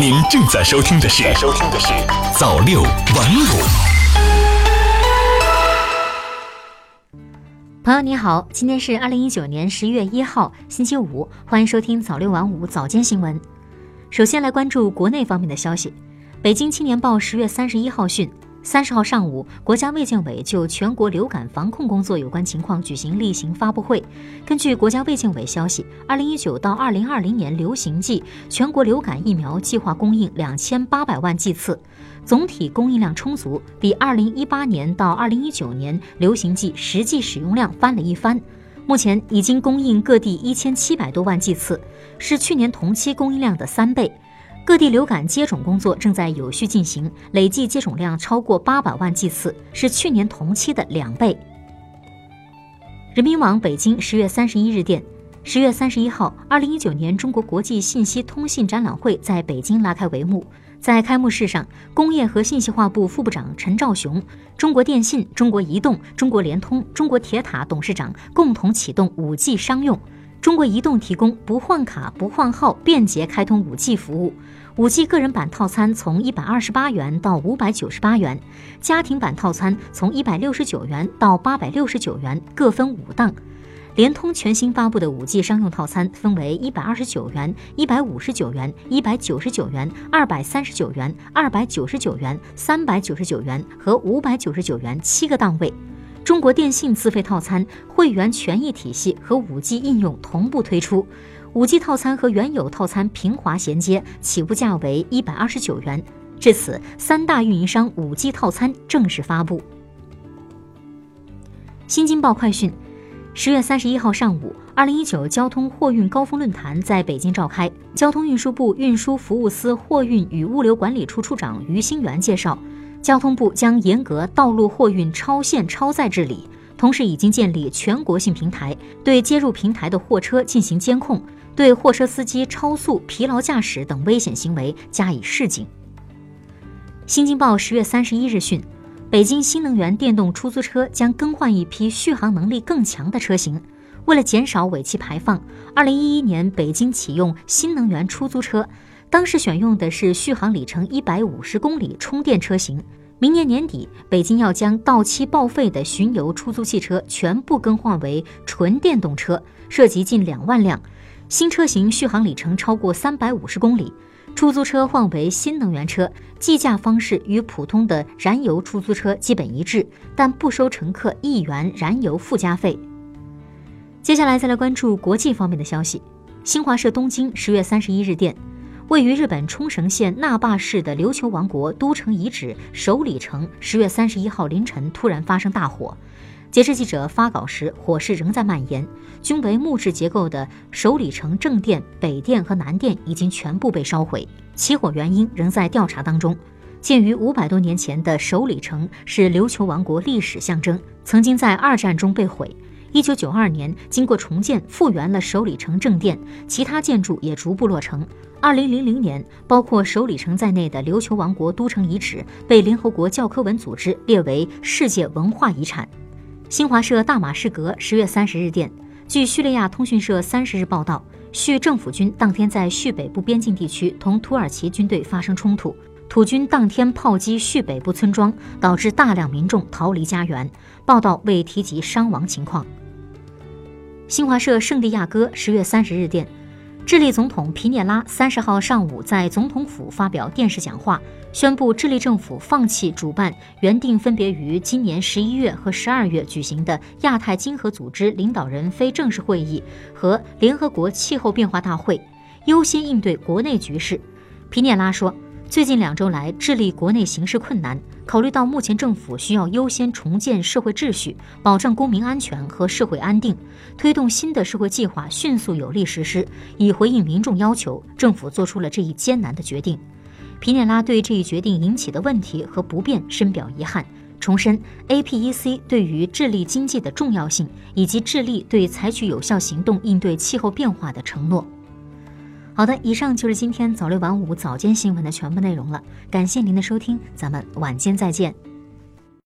您正在收听的是《收听的是早六晚五》。朋友你好，今天是二零一九年十一月一号，星期五，欢迎收听早六晚五早间新闻。首先来关注国内方面的消息，北京青年报十月三十一号讯。三十号上午，国家卫健委就全国流感防控工作有关情况举行例行发布会。根据国家卫健委消息，二零一九到二零二零年流行季，全国流感疫苗计划供应两千八百万剂次，总体供应量充足，比二零一八年到二零一九年流行季实际使用量翻了一番。目前已经供应各地一千七百多万剂次，是去年同期供应量的三倍。各地流感接种工作正在有序进行，累计接种量超过八百万剂次，是去年同期的两倍。人民网北京十月三十一日电，十月三十一号，二零一九年中国国际信息通信展览会在北京拉开帷幕。在开幕式上，工业和信息化部副部长陈肇雄、中国电信、中国移动、中国联通、中国铁塔董事长共同启动五 G 商用。中国移动提供不换卡、不换号、便捷开通五 G 服务。五 G 个人版套餐从一百二十八元到五百九十八元，家庭版套餐从一百六十九元到八百六十九元，各分五档。联通全新发布的五 G 商用套餐分为一百二十九元、一百五十九元、一百九十九元、二百三十九元、二百九十九元、三百九十九元和五百九十九元七个档位。中国电信自费套餐会员权益体系和五 G 应用同步推出，五 G 套餐和原有套餐平滑衔接，起步价为一百二十九元。至此，三大运营商五 G 套餐正式发布。新京报快讯。十月三十一号上午，二零一九交通货运高峰论坛在北京召开。交通运输部运输服务司货运与物流管理处处长于新元介绍，交通部将严格道路货运超限超载治理，同时已经建立全国性平台，对接入平台的货车进行监控，对货车司机超速、疲劳驾驶等危险行为加以示警。新京报十月三十一日讯。北京新能源电动出租车将更换一批续航能力更强的车型。为了减少尾气排放，二零一一年北京启用新能源出租车，当时选用的是续航里程一百五十公里充电车型。明年年底，北京要将到期报废的巡游出租汽车全部更换为纯电动车，涉及近两万辆。新车型续航里程超过三百五十公里。出租车换为新能源车，计价方式与普通的燃油出租车基本一致，但不收乘客一元燃油附加费。接下来再来关注国际方面的消息。新华社东京十月三十一日电，位于日本冲绳县那霸市的琉球王国都城遗址首里城，十月三十一号凌晨突然发生大火。截至记者发稿时，火势仍在蔓延。均为木质结构的首里城正殿、北殿和南殿已经全部被烧毁，起火原因仍在调查当中。建于五百多年前的首里城是琉球王国历史象征，曾经在二战中被毁。一九九二年，经过重建，复原了首里城正殿，其他建筑也逐步落成。二零零零年，包括首里城在内的琉球王国都城遗址被联合国教科文组织列为世界文化遗产。新华社大马士革十月三十日电，据叙利亚通讯社三十日报道，叙政府军当天在叙北部边境地区同土耳其军队发生冲突，土军当天炮击叙北部村庄，导致大量民众逃离家园。报道未提及伤亡情况。新华社圣地亚哥十月三十日电。智利总统皮涅拉三十号上午在总统府发表电视讲话，宣布智利政府放弃主办原定分别于今年十一月和十二月举行的亚太经合组织领导人非正式会议和联合国气候变化大会，优先应对国内局势。皮涅拉说。最近两周来，智利国内形势困难。考虑到目前政府需要优先重建社会秩序，保障公民安全和社会安定，推动新的社会计划迅速有力实施，以回应民众要求，政府做出了这一艰难的决定。皮涅拉对这一决定引起的问题和不便深表遗憾，重申 APEC 对于智利经济的重要性，以及智利对采取有效行动应对气候变化的承诺。好的，以上就是今天早六晚五早间新闻的全部内容了。感谢您的收听，咱们晚间再见。